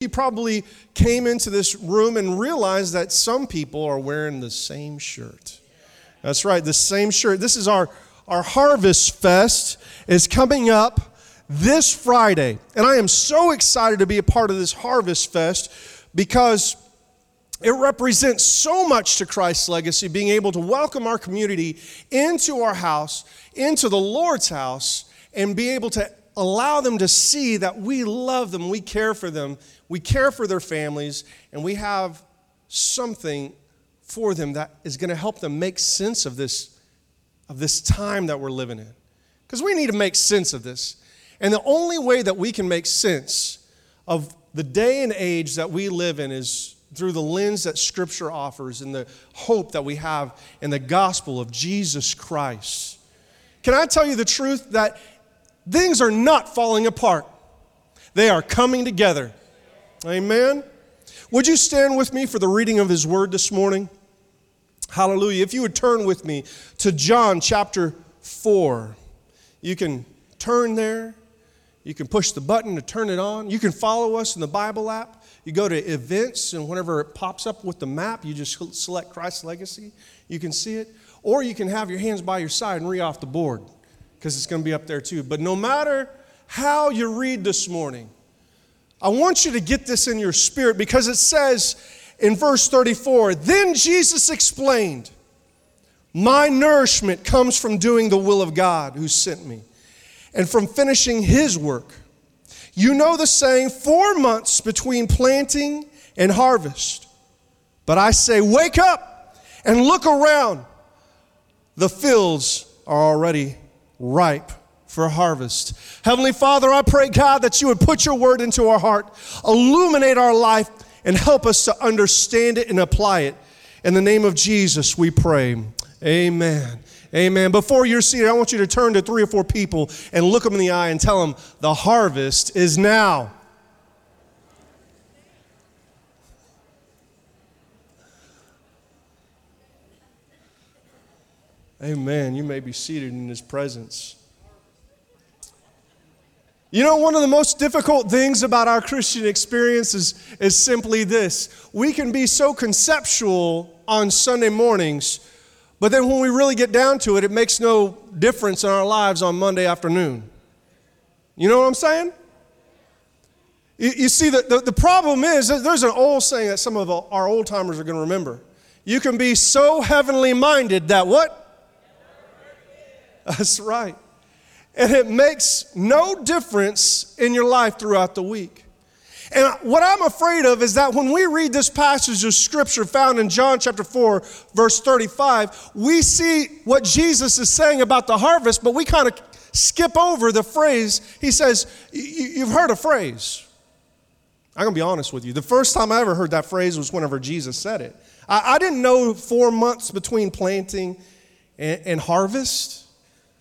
You probably came into this room and realized that some people are wearing the same shirt. That's right, the same shirt. This is our, our Harvest Fest is coming up this Friday. And I am so excited to be a part of this Harvest Fest because it represents so much to Christ's legacy, being able to welcome our community into our house, into the Lord's house, and be able to allow them to see that we love them, we care for them, we care for their families, and we have something for them that is going to help them make sense of this, of this time that we're living in. Because we need to make sense of this. And the only way that we can make sense of the day and age that we live in is through the lens that Scripture offers and the hope that we have in the gospel of Jesus Christ. Can I tell you the truth that things are not falling apart? They are coming together. Amen. Would you stand with me for the reading of His Word this morning? Hallelujah. If you would turn with me to John chapter 4, you can turn there. You can push the button to turn it on. You can follow us in the Bible app. You go to events, and whenever it pops up with the map, you just select Christ's Legacy. You can see it. Or you can have your hands by your side and read off the board because it's going to be up there too. But no matter how you read this morning, I want you to get this in your spirit because it says in verse 34 Then Jesus explained, My nourishment comes from doing the will of God who sent me and from finishing his work. You know the saying, four months between planting and harvest. But I say, wake up and look around. The fields are already ripe for harvest. Heavenly Father, I pray, God, that you would put your word into our heart, illuminate our life, and help us to understand it and apply it. In the name of Jesus, we pray. Amen. Amen. Before you're seated, I want you to turn to three or four people and look them in the eye and tell them, the harvest is now. Amen. You may be seated in his presence. You know, one of the most difficult things about our Christian experience is, is simply this we can be so conceptual on Sunday mornings but then when we really get down to it, it makes no difference in our lives on Monday afternoon. You know what I'm saying? You, you see, the, the, the problem is there's an old saying that some of our old timers are going to remember. You can be so heavenly minded that what? That's right. And it makes no difference in your life throughout the week. And what I'm afraid of is that when we read this passage of scripture found in John chapter 4, verse 35, we see what Jesus is saying about the harvest, but we kind of skip over the phrase. He says, You've heard a phrase. I'm going to be honest with you. The first time I ever heard that phrase was whenever Jesus said it. I, I didn't know four months between planting and, and harvest.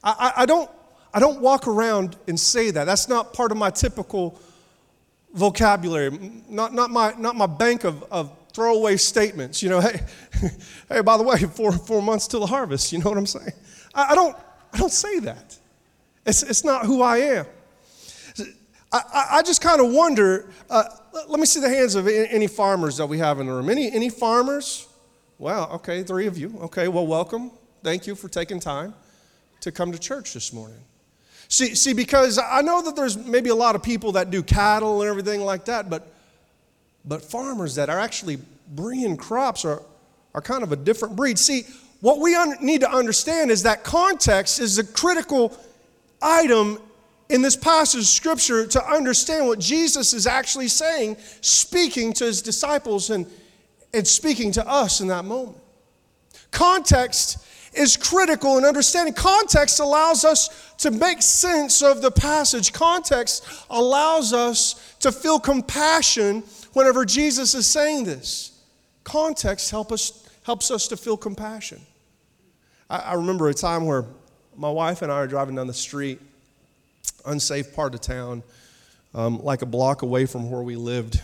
I, I, I, don't, I don't walk around and say that. That's not part of my typical vocabulary, not, not, my, not my bank of, of throwaway statements. You know, hey, hey, by the way, four, four months till the harvest. You know what I'm saying? I, I don't, I don't say that. It's, it's not who I am. I, I just kind of wonder. Uh, let me see the hands of any farmers that we have in the room. Any, any farmers? Wow, okay, three of you. Okay, well, welcome. Thank you for taking time to come to church this morning. See, see, because I know that there's maybe a lot of people that do cattle and everything like that, but, but farmers that are actually bringing crops are, are kind of a different breed. See, what we un- need to understand is that context is a critical item in this passage of scripture to understand what Jesus is actually saying, speaking to his disciples and, and speaking to us in that moment. Context is critical in understanding. Context allows us to make sense of the passage. Context allows us to feel compassion whenever Jesus is saying this. Context help us, helps us to feel compassion. I, I remember a time where my wife and I are driving down the street, unsafe part of town, um, like a block away from where we lived.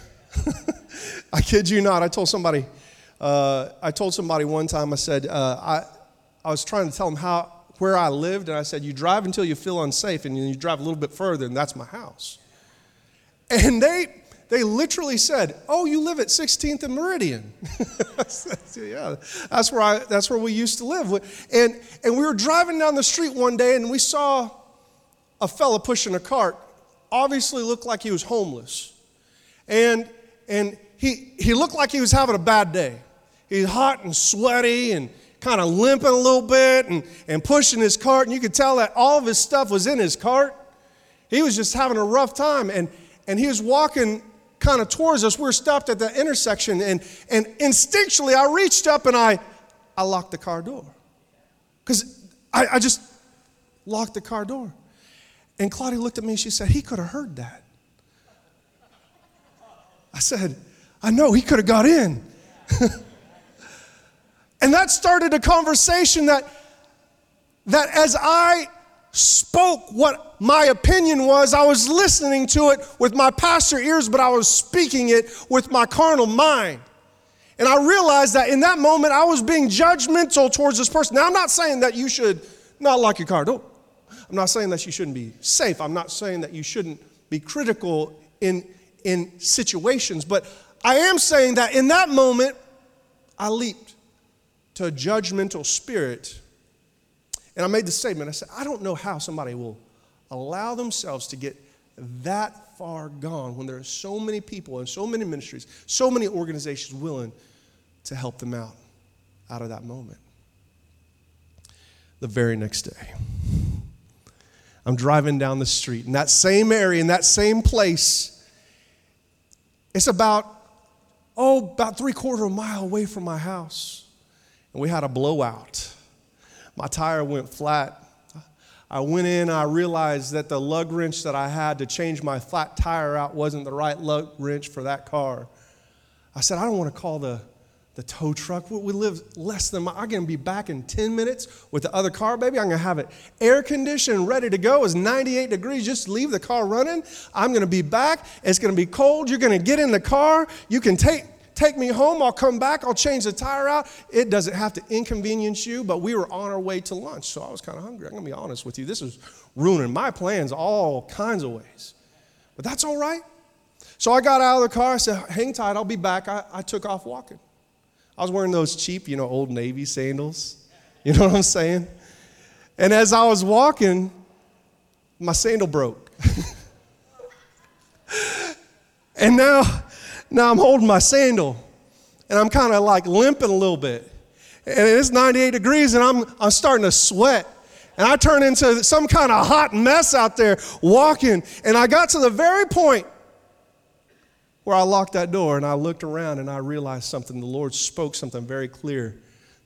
I kid you not. I told somebody, uh, I told somebody one time. I said, uh, I, I was trying to tell them how, where I lived, and I said, You drive until you feel unsafe, and then you drive a little bit further, and that's my house. And they, they literally said, "Oh, you live at 16th and Meridian." yeah, that's where I. That's where we used to live. And and we were driving down the street one day, and we saw a fella pushing a cart. Obviously, looked like he was homeless, and and he he looked like he was having a bad day. He's hot and sweaty and kind of limping a little bit and, and pushing his cart, and you could tell that all of his stuff was in his cart. He was just having a rough time, and, and he was walking kind of towards us. We were stopped at the intersection, and, and instinctually I reached up and I, I locked the car door. Because I, I just locked the car door. And Claudia looked at me and she said, He could have heard that. I said, I know, he could have got in. And that started a conversation that, that as I spoke what my opinion was, I was listening to it with my pastor ears, but I was speaking it with my carnal mind. And I realized that in that moment, I was being judgmental towards this person. Now, I'm not saying that you should not lock your car door. I'm not saying that you shouldn't be safe. I'm not saying that you shouldn't be critical in, in situations. But I am saying that in that moment, I leaped to a judgmental spirit. And I made the statement I said, I don't know how somebody will allow themselves to get that far gone when there are so many people and so many ministries, so many organizations willing to help them out out of that moment. The very next day, I'm driving down the street in that same area, in that same place. It's about, oh, about three quarter of a mile away from my house and we had a blowout. My tire went flat. I went in, I realized that the lug wrench that I had to change my flat tire out wasn't the right lug wrench for that car. I said, I don't want to call the, the tow truck. We live less than I'm going to be back in 10 minutes with the other car, baby. I'm going to have it air conditioned, ready to go. It's 98 degrees. Just leave the car running. I'm going to be back. It's going to be cold. You're going to get in the car. You can take, take me home. I'll come back. I'll change the tire out. It doesn't have to inconvenience you, but we were on our way to lunch, so I was kind of hungry. I'm going to be honest with you. This was ruining my plans all kinds of ways. But that's all right. So I got out of the car. I said, hang tight. I'll be back. I, I took off walking. I was wearing those cheap, you know, old Navy sandals. You know what I'm saying? And as I was walking, my sandal broke. and now now I'm holding my sandal and I'm kind of like limping a little bit. And it's 98 degrees and I'm, I'm starting to sweat. And I turn into some kind of hot mess out there walking. And I got to the very point where I locked that door and I looked around and I realized something. The Lord spoke something very clear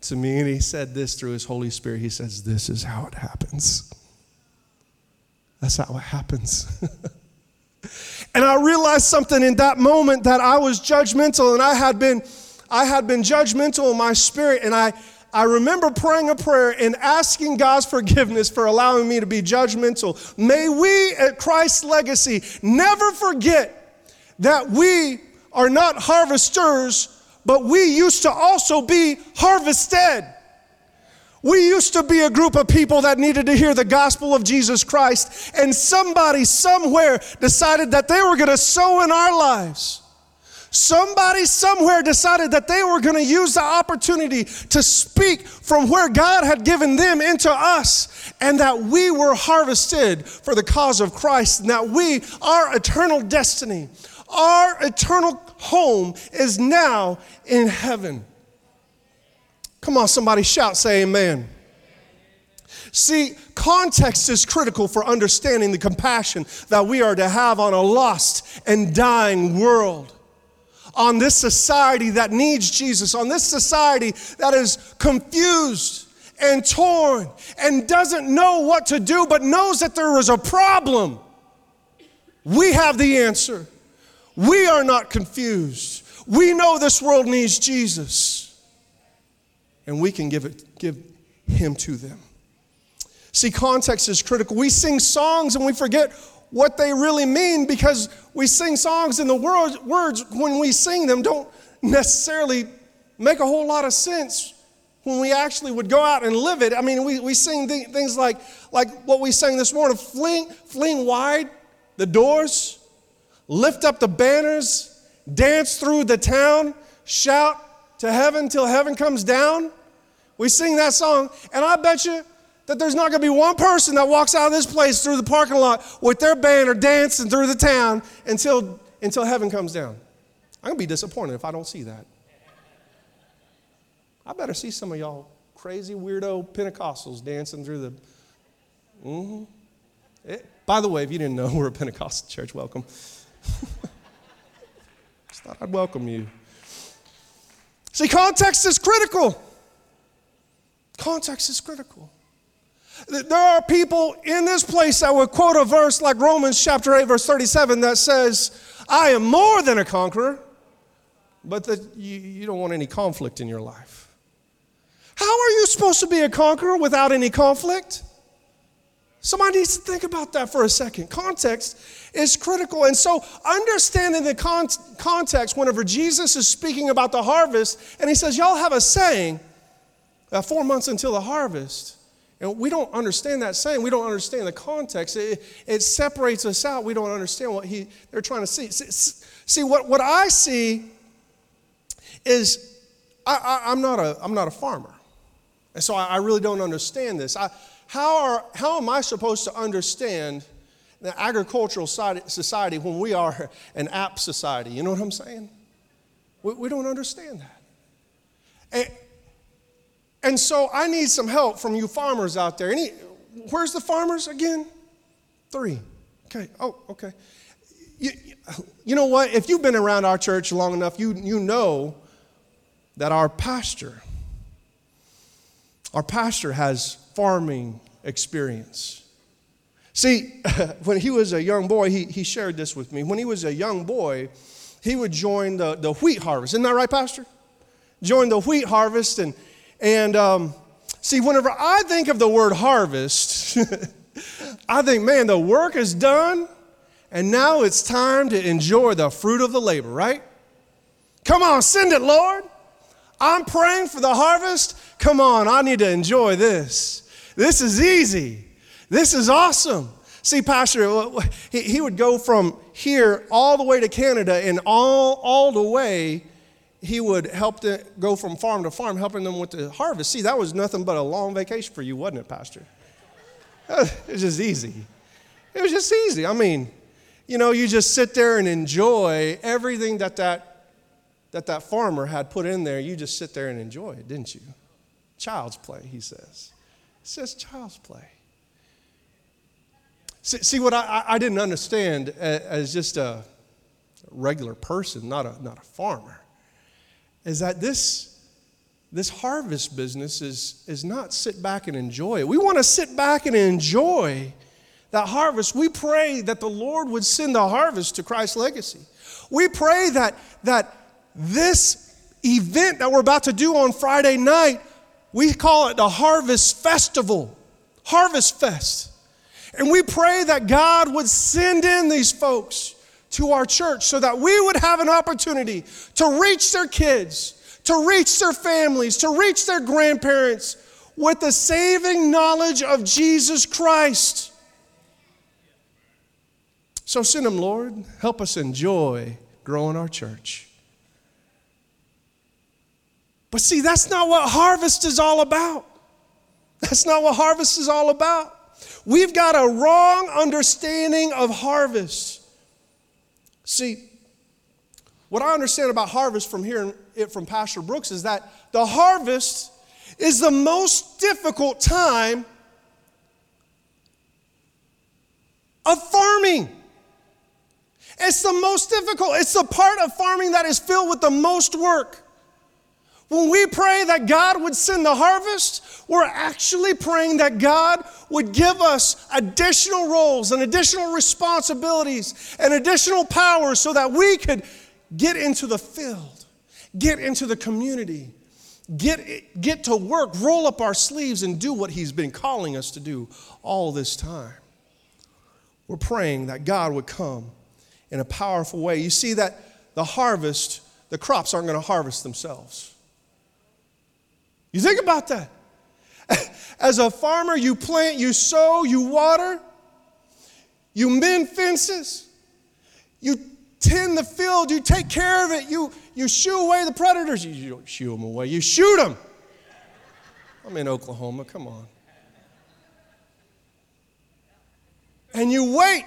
to me. And He said this through His Holy Spirit. He says, This is how it happens. That's how it happens. And I realized something in that moment that I was judgmental and I had been I had been judgmental in my spirit and I I remember praying a prayer and asking God's forgiveness for allowing me to be judgmental. May we at Christ's legacy never forget that we are not harvesters, but we used to also be harvested. We used to be a group of people that needed to hear the gospel of Jesus Christ, and somebody somewhere decided that they were going to sow in our lives. Somebody somewhere decided that they were going to use the opportunity to speak from where God had given them into us, and that we were harvested for the cause of Christ, and that we, our eternal destiny, our eternal home is now in heaven. Come on, somebody shout, say amen. See, context is critical for understanding the compassion that we are to have on a lost and dying world, on this society that needs Jesus, on this society that is confused and torn and doesn't know what to do, but knows that there is a problem. We have the answer. We are not confused. We know this world needs Jesus and we can give, it, give Him to them. See, context is critical. We sing songs and we forget what they really mean because we sing songs and the words, when we sing them, don't necessarily make a whole lot of sense when we actually would go out and live it. I mean, we, we sing th- things like, like what we sang this morning fling, fleeing wide, the doors, lift up the banners, dance through the town, shout to heaven till heaven comes down. We sing that song, and I bet you that there's not going to be one person that walks out of this place through the parking lot with their banner dancing through the town until, until heaven comes down. I'm going to be disappointed if I don't see that. I better see some of y'all crazy weirdo Pentecostals dancing through the. Mm-hmm. It, by the way, if you didn't know, we're a Pentecostal church. Welcome. Just thought I'd welcome you. See, context is critical. Context is critical. There are people in this place that would quote a verse like Romans chapter 8, verse 37 that says, I am more than a conqueror, but that you, you don't want any conflict in your life. How are you supposed to be a conqueror without any conflict? Somebody needs to think about that for a second. Context is critical. And so, understanding the con- context, whenever Jesus is speaking about the harvest, and he says, Y'all have a saying, uh, four months until the harvest. And we don't understand that saying. We don't understand the context. It, it separates us out. We don't understand what he, they're trying to see. See, see what, what I see is I, am not a, I'm not a farmer. And so I, I really don't understand this. I, how, are, how am I supposed to understand the agricultural society when we are an app society? You know what I'm saying? We, we don't understand that. And, and so I need some help from you farmers out there. Any, where's the farmers again? Three. Okay. Oh, okay. You, you know what? If you've been around our church long enough, you, you know that our pastor, our pastor has farming experience. See, when he was a young boy, he, he shared this with me. When he was a young boy, he would join the, the wheat harvest. Isn't that right, Pastor? Join the wheat harvest. And, and um, see, whenever I think of the word harvest, I think, man, the work is done, and now it's time to enjoy the fruit of the labor, right? Come on, send it, Lord. I'm praying for the harvest. Come on, I need to enjoy this. This is easy. This is awesome. See, Pastor, he, he would go from here all the way to Canada, and all, all the way, he would help to go from farm to farm, helping them with the harvest. See, that was nothing but a long vacation for you, wasn't it, Pastor? It was just easy. It was just easy. I mean, you know, you just sit there and enjoy everything that that that that farmer had put in there, you just sit there and enjoy it, didn't you? Child's play, he says. It's just child's play. See, see what I, I didn't understand uh, as just a regular person, not a, not a farmer, is that this, this harvest business is, is not sit back and enjoy it. We want to sit back and enjoy that harvest. We pray that the Lord would send the harvest to Christ's legacy. We pray that, that this event that we're about to do on Friday night, we call it the Harvest Festival, Harvest Fest. And we pray that God would send in these folks to our church so that we would have an opportunity to reach their kids, to reach their families, to reach their grandparents with the saving knowledge of Jesus Christ. So send them, Lord. Help us enjoy growing our church. But see, that's not what harvest is all about. That's not what harvest is all about. We've got a wrong understanding of harvest. See, what I understand about harvest from hearing it from Pastor Brooks is that the harvest is the most difficult time of farming. It's the most difficult. It's the part of farming that is filled with the most work. When we pray that God would send the harvest, we're actually praying that God would give us additional roles and additional responsibilities and additional powers so that we could get into the field, get into the community, get, get to work, roll up our sleeves, and do what He's been calling us to do all this time. We're praying that God would come in a powerful way. You see that the harvest, the crops aren't going to harvest themselves. You think about that. As a farmer, you plant, you sow, you water, you mend fences, you tend the field, you take care of it, you, you shoo away the predators. You, don't shoo them away, you shoot them. I'm in Oklahoma, come on. And you wait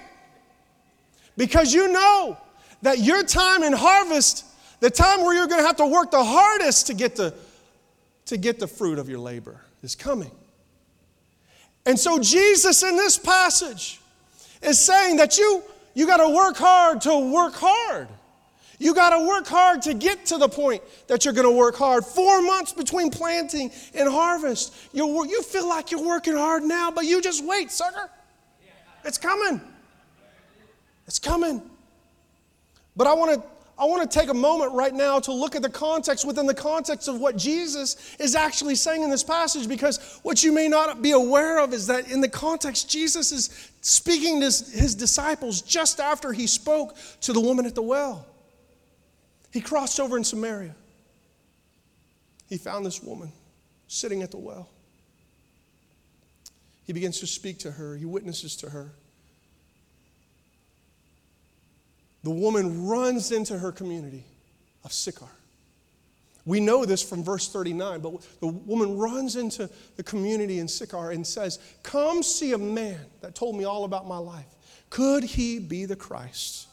because you know that your time in harvest, the time where you're going to have to work the hardest to get the, to get the fruit of your labor, is coming. And so, Jesus in this passage is saying that you, you got to work hard to work hard. You got to work hard to get to the point that you're going to work hard. Four months between planting and harvest. You, you feel like you're working hard now, but you just wait, sucker. It's coming. It's coming. But I want to I want to take a moment right now to look at the context within the context of what Jesus is actually saying in this passage because what you may not be aware of is that in the context Jesus is speaking to his disciples just after he spoke to the woman at the well. He crossed over in Samaria. He found this woman sitting at the well. He begins to speak to her, he witnesses to her. The woman runs into her community of Sychar. We know this from verse 39, but the woman runs into the community in Sychar and says, Come see a man that told me all about my life. Could he be the Christ?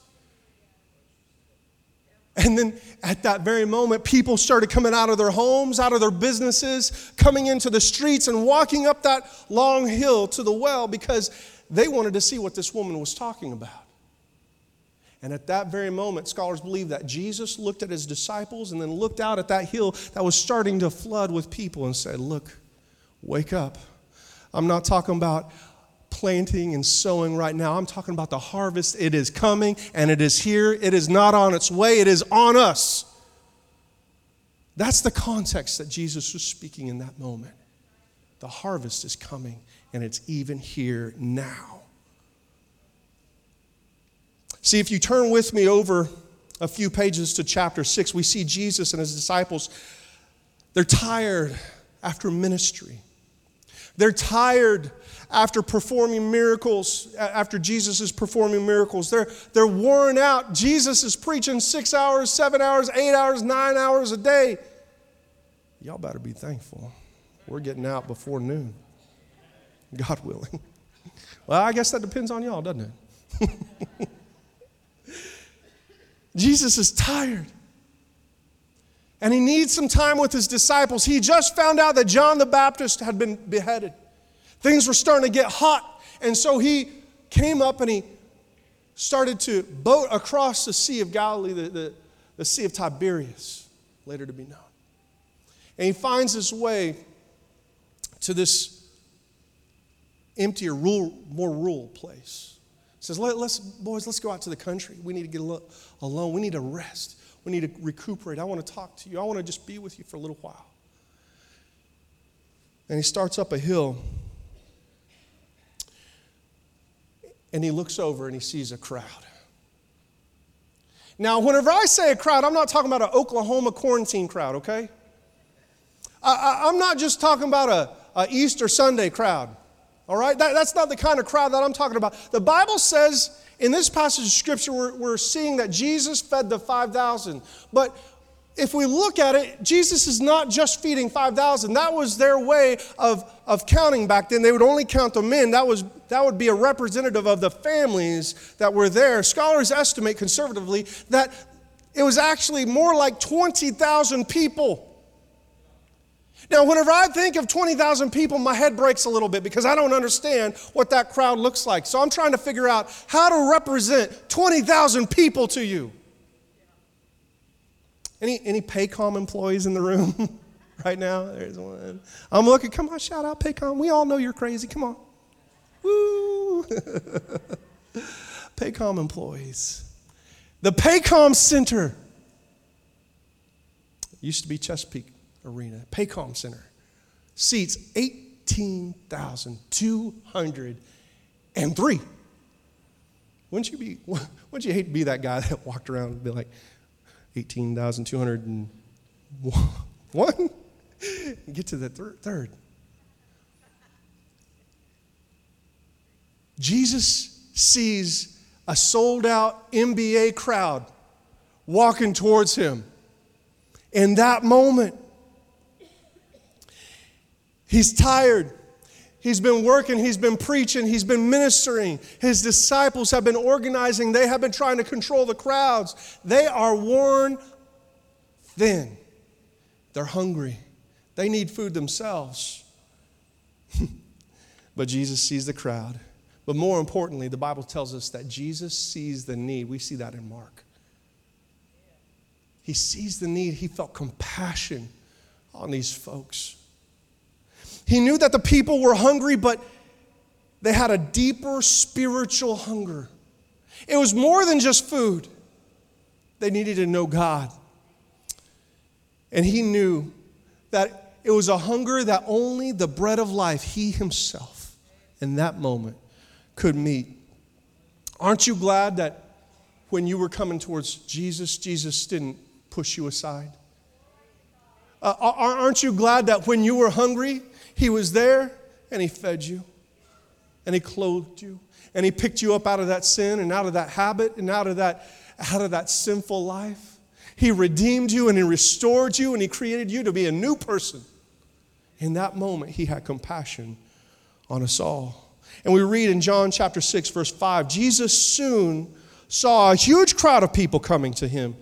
And then at that very moment, people started coming out of their homes, out of their businesses, coming into the streets and walking up that long hill to the well because they wanted to see what this woman was talking about. And at that very moment, scholars believe that Jesus looked at his disciples and then looked out at that hill that was starting to flood with people and said, Look, wake up. I'm not talking about planting and sowing right now. I'm talking about the harvest. It is coming and it is here. It is not on its way, it is on us. That's the context that Jesus was speaking in that moment. The harvest is coming and it's even here now. See, if you turn with me over a few pages to chapter 6, we see Jesus and his disciples. They're tired after ministry. They're tired after performing miracles, after Jesus is performing miracles. They're, they're worn out. Jesus is preaching six hours, seven hours, eight hours, nine hours a day. Y'all better be thankful. We're getting out before noon, God willing. Well, I guess that depends on y'all, doesn't it? Jesus is tired. And he needs some time with his disciples. He just found out that John the Baptist had been beheaded. Things were starting to get hot. And so he came up and he started to boat across the Sea of Galilee, the, the, the Sea of Tiberias, later to be known. And he finds his way to this emptier, rural, more rural place He says, Let, us boys, let's go out to the country. We need to get alone. We need to rest. We need to recuperate. I want to talk to you. I want to just be with you for a little while. And he starts up a hill. And he looks over and he sees a crowd. Now, whenever I say a crowd, I'm not talking about an Oklahoma quarantine crowd, okay? I, am not just talking about a, Easter Sunday crowd. All right? That, that's not the kind of crowd that I'm talking about. The Bible says in this passage of Scripture, we're, we're seeing that Jesus fed the 5,000. But if we look at it, Jesus is not just feeding 5,000. That was their way of, of counting back then. They would only count the men. That, was, that would be a representative of the families that were there. Scholars estimate conservatively that it was actually more like 20,000 people now, whenever I think of 20,000 people, my head breaks a little bit because I don't understand what that crowd looks like. So I'm trying to figure out how to represent 20,000 people to you. Any, any Paycom employees in the room right now? There's one. I'm looking, come on, shout out Paycom. We all know you're crazy. Come on. Woo! Paycom employees. The Paycom Center used to be Chesapeake Arena, Paycom Center, seats 18,203. Wouldn't you be, wouldn't you hate to be that guy that walked around and be like, 18,201? Get to the thir- third. Jesus sees a sold out NBA crowd walking towards him. In that moment, he's tired. He's been working, he's been preaching, he's been ministering. His disciples have been organizing, they have been trying to control the crowds. They are worn thin. They're hungry. They need food themselves. but Jesus sees the crowd. But more importantly, the Bible tells us that Jesus sees the need. We see that in Mark. He sees the need. He felt compassion on these folks. He knew that the people were hungry, but they had a deeper spiritual hunger. It was more than just food, they needed to know God. And he knew that it was a hunger that only the bread of life, he himself, in that moment, could meet. Aren't you glad that when you were coming towards Jesus, Jesus didn't push you aside? Uh, aren't you glad that when you were hungry, he was there and he fed you and he clothed you and he picked you up out of that sin and out of that habit and out of that, out of that sinful life? He redeemed you and He restored you and He created you to be a new person. In that moment, He had compassion on us all. And we read in John chapter 6, verse 5 Jesus soon saw a huge crowd of people coming to Him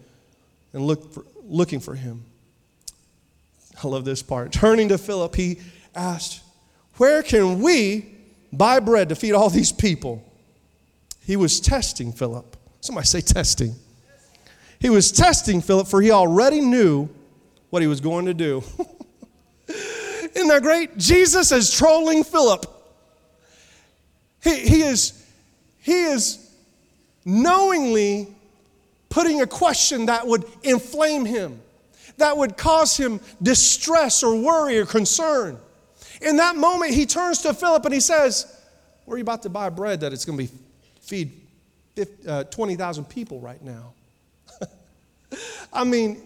and for, looking for Him. I love this part. Turning to Philip, He asked, Where can we buy bread to feed all these people? He was testing Philip. Somebody say testing. He was testing Philip, for he already knew what he was going to do. Isn't that great? Jesus is trolling Philip. He, he, is, he is knowingly putting a question that would inflame him, that would cause him distress or worry or concern. In that moment, he turns to Philip and he says, Where are you about to buy bread that it's going to be feed 50, uh, 20,000 people right now? I mean,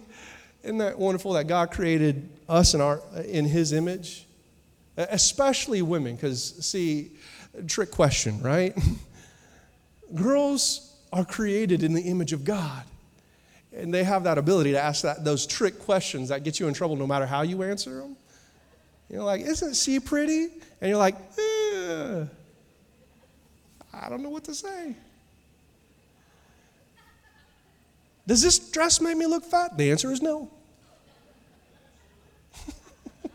isn't that wonderful that God created us in, our, in His image? Especially women, because see, trick question, right? Girls are created in the image of God. And they have that ability to ask that, those trick questions that get you in trouble no matter how you answer them. You're like, isn't she pretty? And you're like, eh, I don't know what to say. Does this dress make me look fat? The answer is no.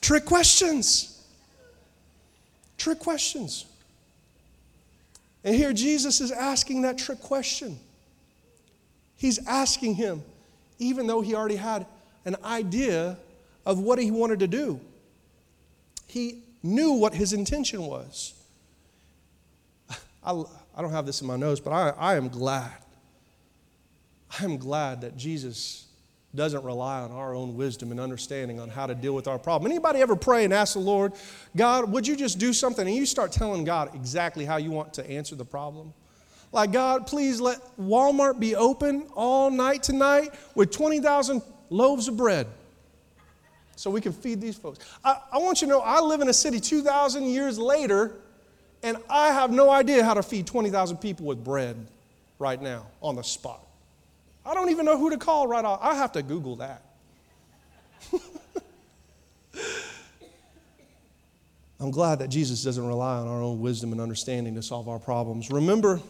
Trick questions. Trick questions. And here Jesus is asking that trick question. He's asking him, even though he already had an idea of what he wanted to do. He knew what his intention was. I, I don't have this in my notes, but I, I am glad I'm glad that Jesus doesn't rely on our own wisdom and understanding on how to deal with our problem. Anybody ever pray and ask the Lord, God, would you just do something? And you start telling God exactly how you want to answer the problem. Like, God, please let Walmart be open all night tonight with 20,000 loaves of bread so we can feed these folks. I, I want you to know I live in a city 2,000 years later, and I have no idea how to feed 20,000 people with bread right now on the spot. I don't even know who to call right off. I have to Google that. I'm glad that Jesus doesn't rely on our own wisdom and understanding to solve our problems. Remember,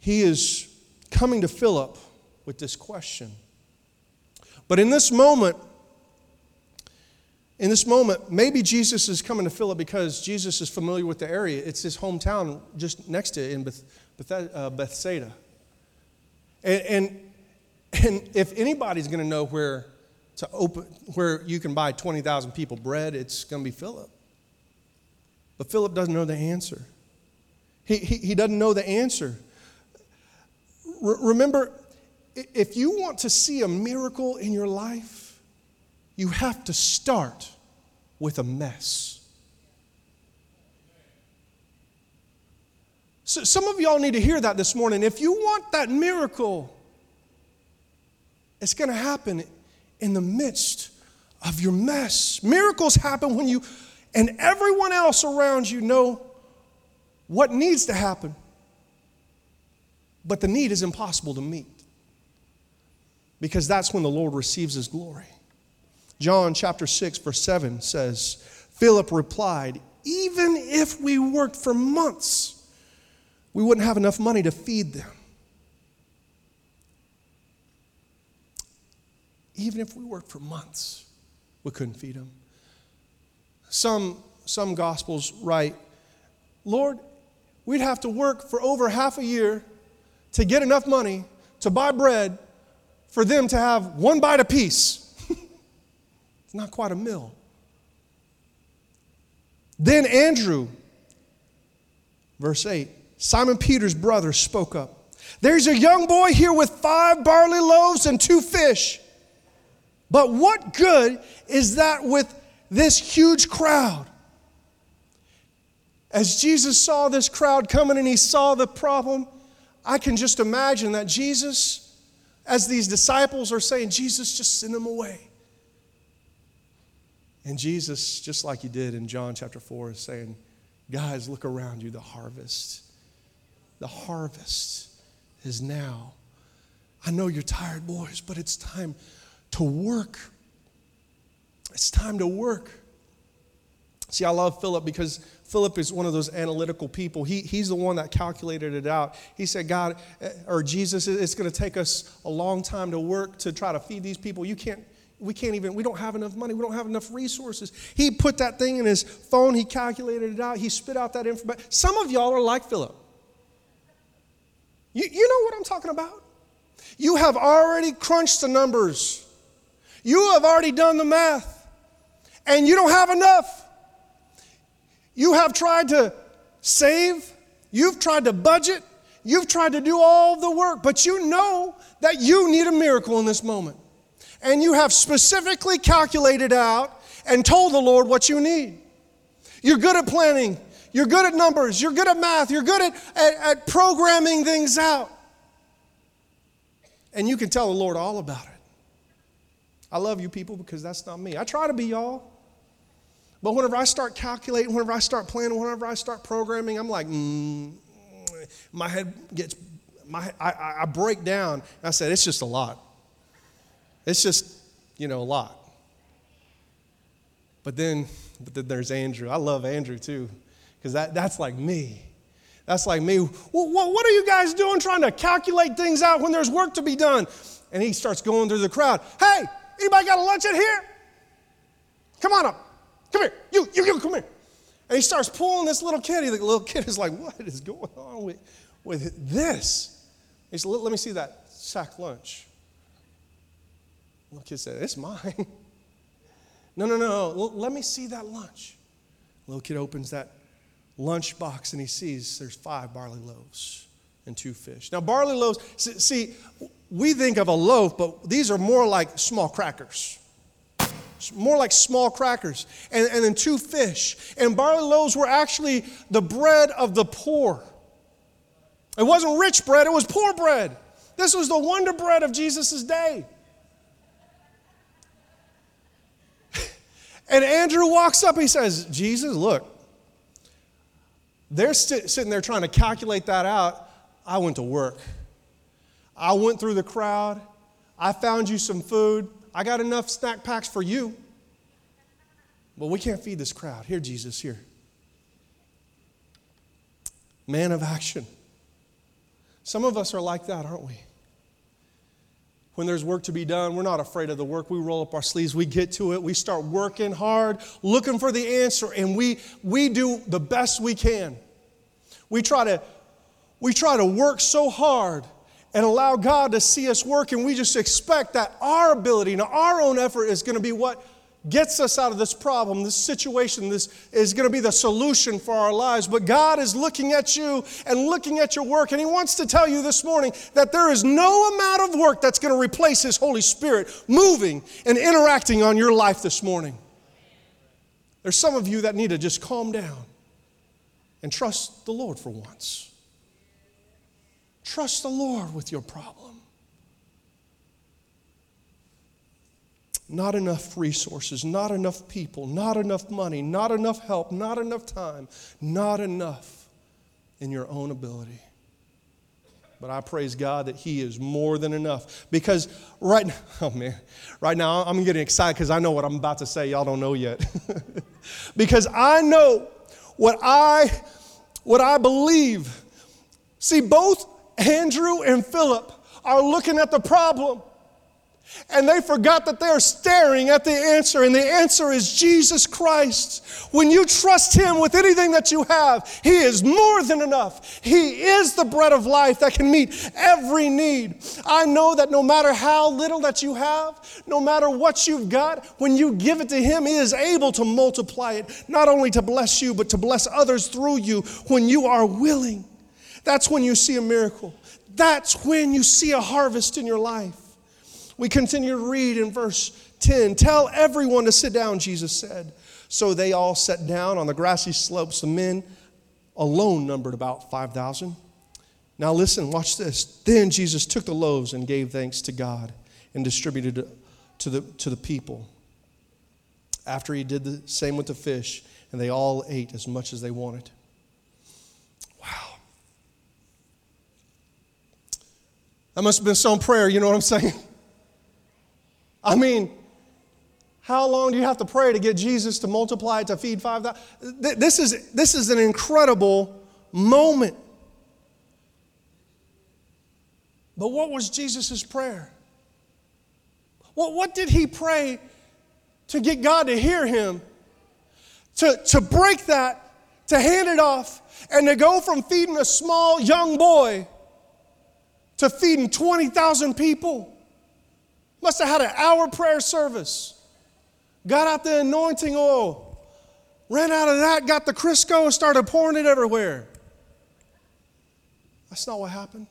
he is coming to Philip with this question. But in this moment, in this moment, maybe Jesus is coming to Philip because Jesus is familiar with the area. It's his hometown just next to it in Beth, Beth, uh, Bethsaida. And, and, and if anybody's going to know where to open, where you can buy 20,000 people bread, it's going to be Philip. But Philip doesn't know the answer. He, he, he doesn't know the answer. remember, if you want to see a miracle in your life, you have to start with a mess. So some of y'all need to hear that this morning. If you want that miracle, it's going to happen in the midst of your mess. Miracles happen when you and everyone else around you know what needs to happen, but the need is impossible to meet because that's when the Lord receives his glory. John chapter 6, verse 7 says, Philip replied, Even if we worked for months, we wouldn't have enough money to feed them. Even if we worked for months, we couldn't feed them. Some, some gospels write, Lord, we'd have to work for over half a year to get enough money to buy bread for them to have one bite apiece. it's not quite a meal. Then Andrew, verse 8, Simon Peter's brother spoke up. There's a young boy here with five barley loaves and two fish. But what good is that with this huge crowd? As Jesus saw this crowd coming and he saw the problem, I can just imagine that Jesus, as these disciples are saying, Jesus, just send them away. And Jesus, just like he did in John chapter 4, is saying, Guys, look around you, the harvest. The harvest is now. I know you're tired, boys, but it's time to work. It's time to work. See, I love Philip because Philip is one of those analytical people. He, he's the one that calculated it out. He said, God, eh, or Jesus, it's going to take us a long time to work to try to feed these people. You can't, we can't even, we don't have enough money. We don't have enough resources. He put that thing in his phone. He calculated it out. He spit out that information. Some of y'all are like Philip. You, you know what I'm talking about? You have already crunched the numbers. You have already done the math, and you don't have enough. You have tried to save, you've tried to budget, you've tried to do all the work, but you know that you need a miracle in this moment. And you have specifically calculated out and told the Lord what you need. You're good at planning, you're good at numbers, you're good at math, you're good at, at, at programming things out. And you can tell the Lord all about it. I love you people because that's not me. I try to be y'all. But whenever I start calculating, whenever I start planning, whenever I start programming, I'm like, mm, my head gets, my, I, I break down. I said, it's just a lot. It's just, you know, a lot. But then, but then there's Andrew. I love Andrew too, because that, that's like me. That's like me. Well, what are you guys doing trying to calculate things out when there's work to be done? And he starts going through the crowd. Hey, Anybody got a lunch in here? Come on up. Come here. You, you, you, come here. And he starts pulling this little kid. The little kid is like, what is going on with, with this? He said, let me see that sack lunch. The little kid said, it's mine. no, no, no. Let me see that lunch. The little kid opens that lunch box and he sees there's five barley loaves and two fish. Now, barley loaves, see, we think of a loaf, but these are more like small crackers. More like small crackers. And, and then two fish. And barley loaves were actually the bread of the poor. It wasn't rich bread, it was poor bread. This was the wonder bread of Jesus' day. and Andrew walks up, he says, Jesus, look, they're st- sitting there trying to calculate that out. I went to work. I went through the crowd. I found you some food. I got enough snack packs for you. But we can't feed this crowd. Here, Jesus, here. Man of action. Some of us are like that, aren't we? When there's work to be done, we're not afraid of the work. We roll up our sleeves, we get to it, we start working hard, looking for the answer, and we, we do the best we can. We try to, we try to work so hard and allow God to see us work, and we just expect that our ability and our own effort is going to be what gets us out of this problem, this situation, this is going to be the solution for our lives. But God is looking at you and looking at your work, and He wants to tell you this morning that there is no amount of work that's going to replace His Holy Spirit moving and interacting on your life this morning. There's some of you that need to just calm down and trust the Lord for once. Trust the Lord with your problem. Not enough resources, not enough people, not enough money, not enough help, not enough time, not enough. in your own ability. But I praise God that He is more than enough. Because right now, oh man, right now I'm getting excited because I know what I'm about to say. Y'all don't know yet. because I know what I what I believe. See, both Andrew and Philip are looking at the problem and they forgot that they're staring at the answer, and the answer is Jesus Christ. When you trust Him with anything that you have, He is more than enough. He is the bread of life that can meet every need. I know that no matter how little that you have, no matter what you've got, when you give it to Him, He is able to multiply it, not only to bless you, but to bless others through you when you are willing. That's when you see a miracle. That's when you see a harvest in your life. We continue to read in verse 10 Tell everyone to sit down, Jesus said. So they all sat down on the grassy slopes. The men alone numbered about 5,000. Now listen, watch this. Then Jesus took the loaves and gave thanks to God and distributed it to the, to the people. After he did the same with the fish, and they all ate as much as they wanted. That must have been some prayer, you know what I'm saying? I mean, how long do you have to pray to get Jesus to multiply to feed 5,000? This is, this is an incredible moment. But what was Jesus' prayer? What, what did he pray to get God to hear him? To, to break that, to hand it off, and to go from feeding a small young boy to feeding 20,000 people? Must have had an hour prayer service. Got out the anointing oil, ran out of that, got the Crisco, and started pouring it everywhere. That's not what happened.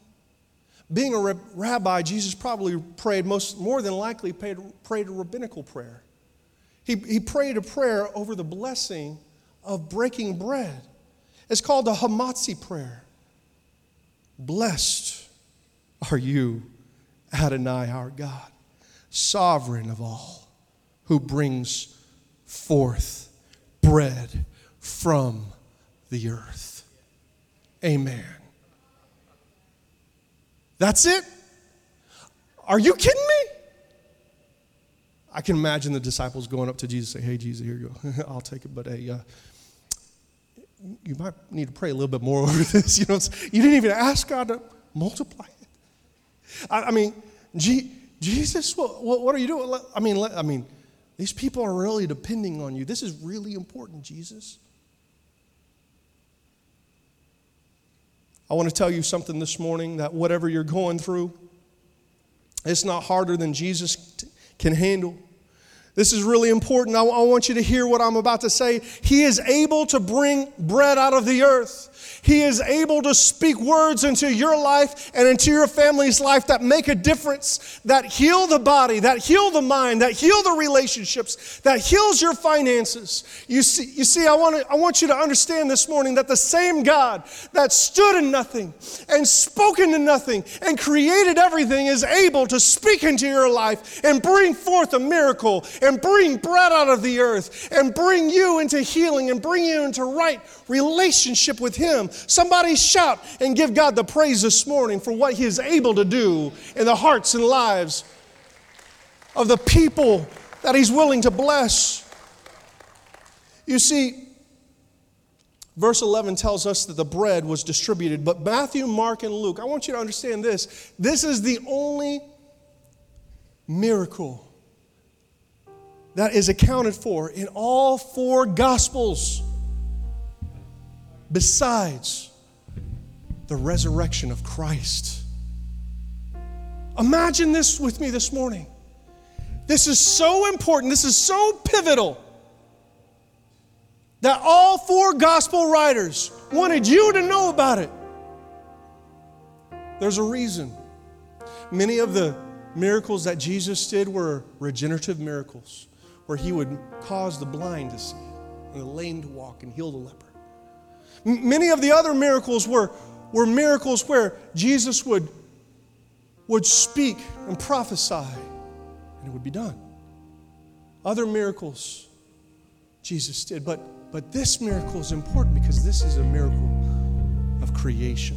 Being a rabbi, Jesus probably prayed, most, more than likely, prayed, prayed a rabbinical prayer. He, he prayed a prayer over the blessing of breaking bread. It's called the Hamotzi prayer. Blessed are you, Adonai, our God sovereign of all, who brings forth bread from the earth. Amen. That's it? Are you kidding me? I can imagine the disciples going up to Jesus and say, Hey, Jesus, here you go. I'll take it, but hey, uh, you might need to pray a little bit more over this. You know, you didn't even ask God to multiply. I, mean, gee, Jesus, what, what are you doing? I mean, I mean, these people are really depending on you. This is really important, Jesus. I want to tell you something this morning that whatever you're going through, it's not harder than Jesus can handle. This is really important. I, I want you to hear what I'm about to say. He is able to bring bread out of the earth. He is able to speak words into your life and into your family's life that make a difference, that heal the body, that heal the mind, that heal the relationships, that heals your finances. You see, you see I, want to, I want you to understand this morning that the same God that stood in nothing and spoke into nothing and created everything is able to speak into your life and bring forth a miracle and bring bread out of the earth and bring you into healing and bring you into right relationship with Him. Somebody shout and give God the praise this morning for what He is able to do in the hearts and lives of the people that He's willing to bless. You see, verse 11 tells us that the bread was distributed, but Matthew, Mark, and Luke, I want you to understand this. This is the only miracle that is accounted for in all four Gospels besides the resurrection of Christ. Imagine this with me this morning. This is so important, this is so pivotal that all four gospel writers wanted you to know about it. There's a reason. Many of the miracles that Jesus did were regenerative miracles, where he would cause the blind to see, and the lame to walk, and heal the leper. Many of the other miracles were, were miracles where Jesus would, would speak and prophesy, and it would be done. Other miracles Jesus did, but, but this miracle is important because this is a miracle of creation.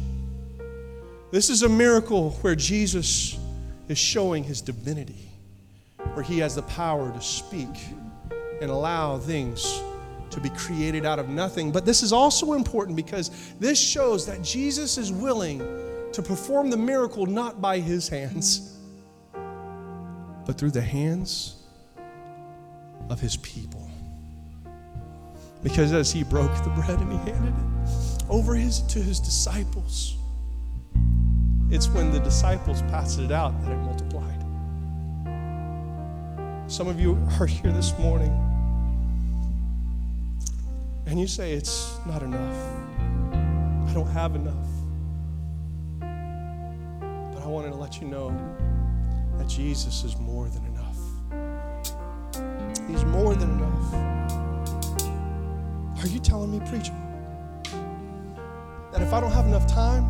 This is a miracle where Jesus is showing his divinity, where he has the power to speak and allow things to be created out of nothing. But this is also important because this shows that Jesus is willing to perform the miracle not by his hands, but through the hands of his people. Because as he broke the bread and he handed it over his, to his disciples, it's when the disciples passed it out that it multiplied. Some of you are here this morning and you say, It's not enough. I don't have enough. But I wanted to let you know that Jesus is more than enough. He's more than enough. Are you telling me, preacher, that if I don't have enough time,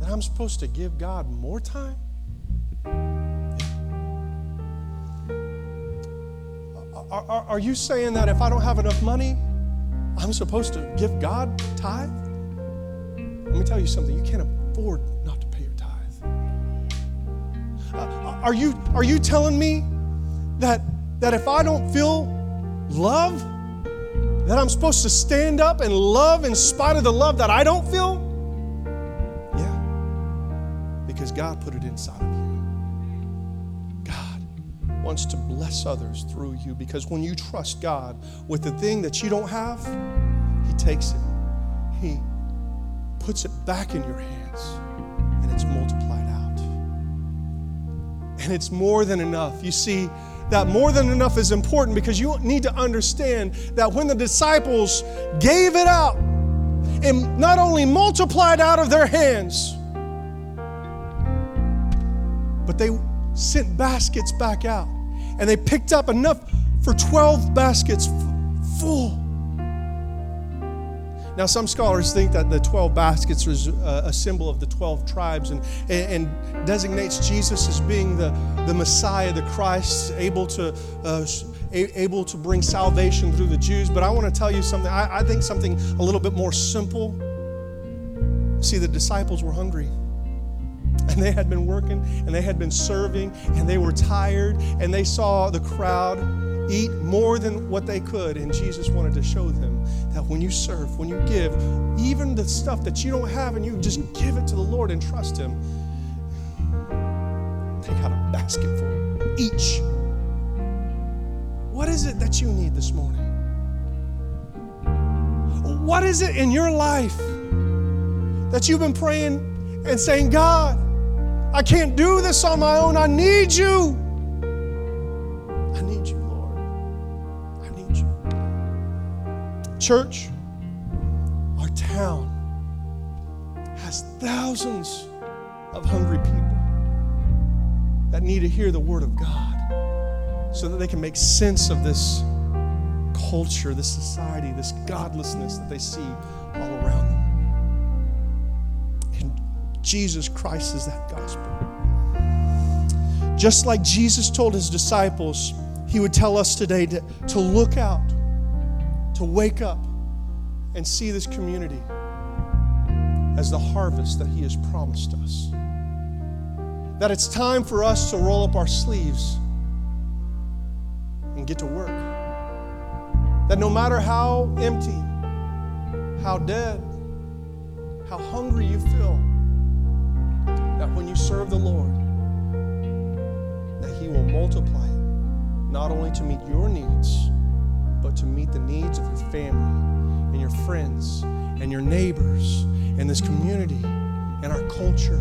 that I'm supposed to give God more time? Are, are, you saying that if I don't have enough money, I'm supposed to give God tithe? Let me tell you something. You can't afford not to pay your tithe. Uh, are, you, are you telling me that, that if I don't feel love, that I'm supposed to stand up and love in spite of the love that I don't feel? Yeah. Because God put it inside of you wants to bless others through you because when you trust God with the thing that you don't have, He takes it, He puts it back in your hands, and it's multiplied out. And it's more than enough. You see, that more than enough is important because you need to understand that when the disciples gave it out, and not only multiplied out of their hands, but they sent baskets back out and they picked up enough for 12 baskets full. Now, some scholars think that the 12 baskets was uh, a symbol of the 12 tribes and, and, designates Jesus as being the, the Messiah, the Christ, able to, uh, able to bring salvation through the Jews. But I want to tell you something, I, I think something a little bit more simple. See, the disciples were hungry and they had been working and they had been serving and they were tired and they saw the crowd eat more than what they could. And Jesus wanted to show them that when you serve, when you give, even the stuff that you don't have and you just give it to the Lord and trust Him, they got a basket full each. What is it that you need this morning? What is it in your life that you've been praying and saying, God, I can't do this on my own. I need you. I need you, Lord. I need you. Church, our town has thousands of hungry people that need to hear the Word of God so that they can make sense of this culture, this society, this godlessness that they see all around them. Jesus Christ is that gospel. Just like Jesus told his disciples, he would tell us today to, to look out, to wake up, and see this community as the harvest that he has promised us. That it's time for us to roll up our sleeves and get to work. That no matter how empty, how dead, how hungry you feel, when you serve the Lord, that He will multiply it, not only to meet your needs, but to meet the needs of your family and your friends and your neighbors and this community and our culture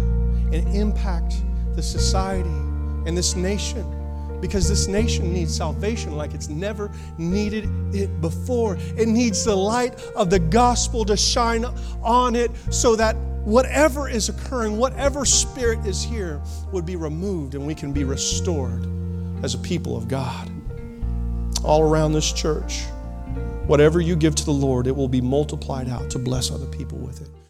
and impact the society and this nation because this nation needs salvation like it's never needed it before. It needs the light of the gospel to shine on it so that whatever is occurring, whatever spirit is here, would be removed and we can be restored as a people of God. All around this church, whatever you give to the Lord, it will be multiplied out to bless other people with it.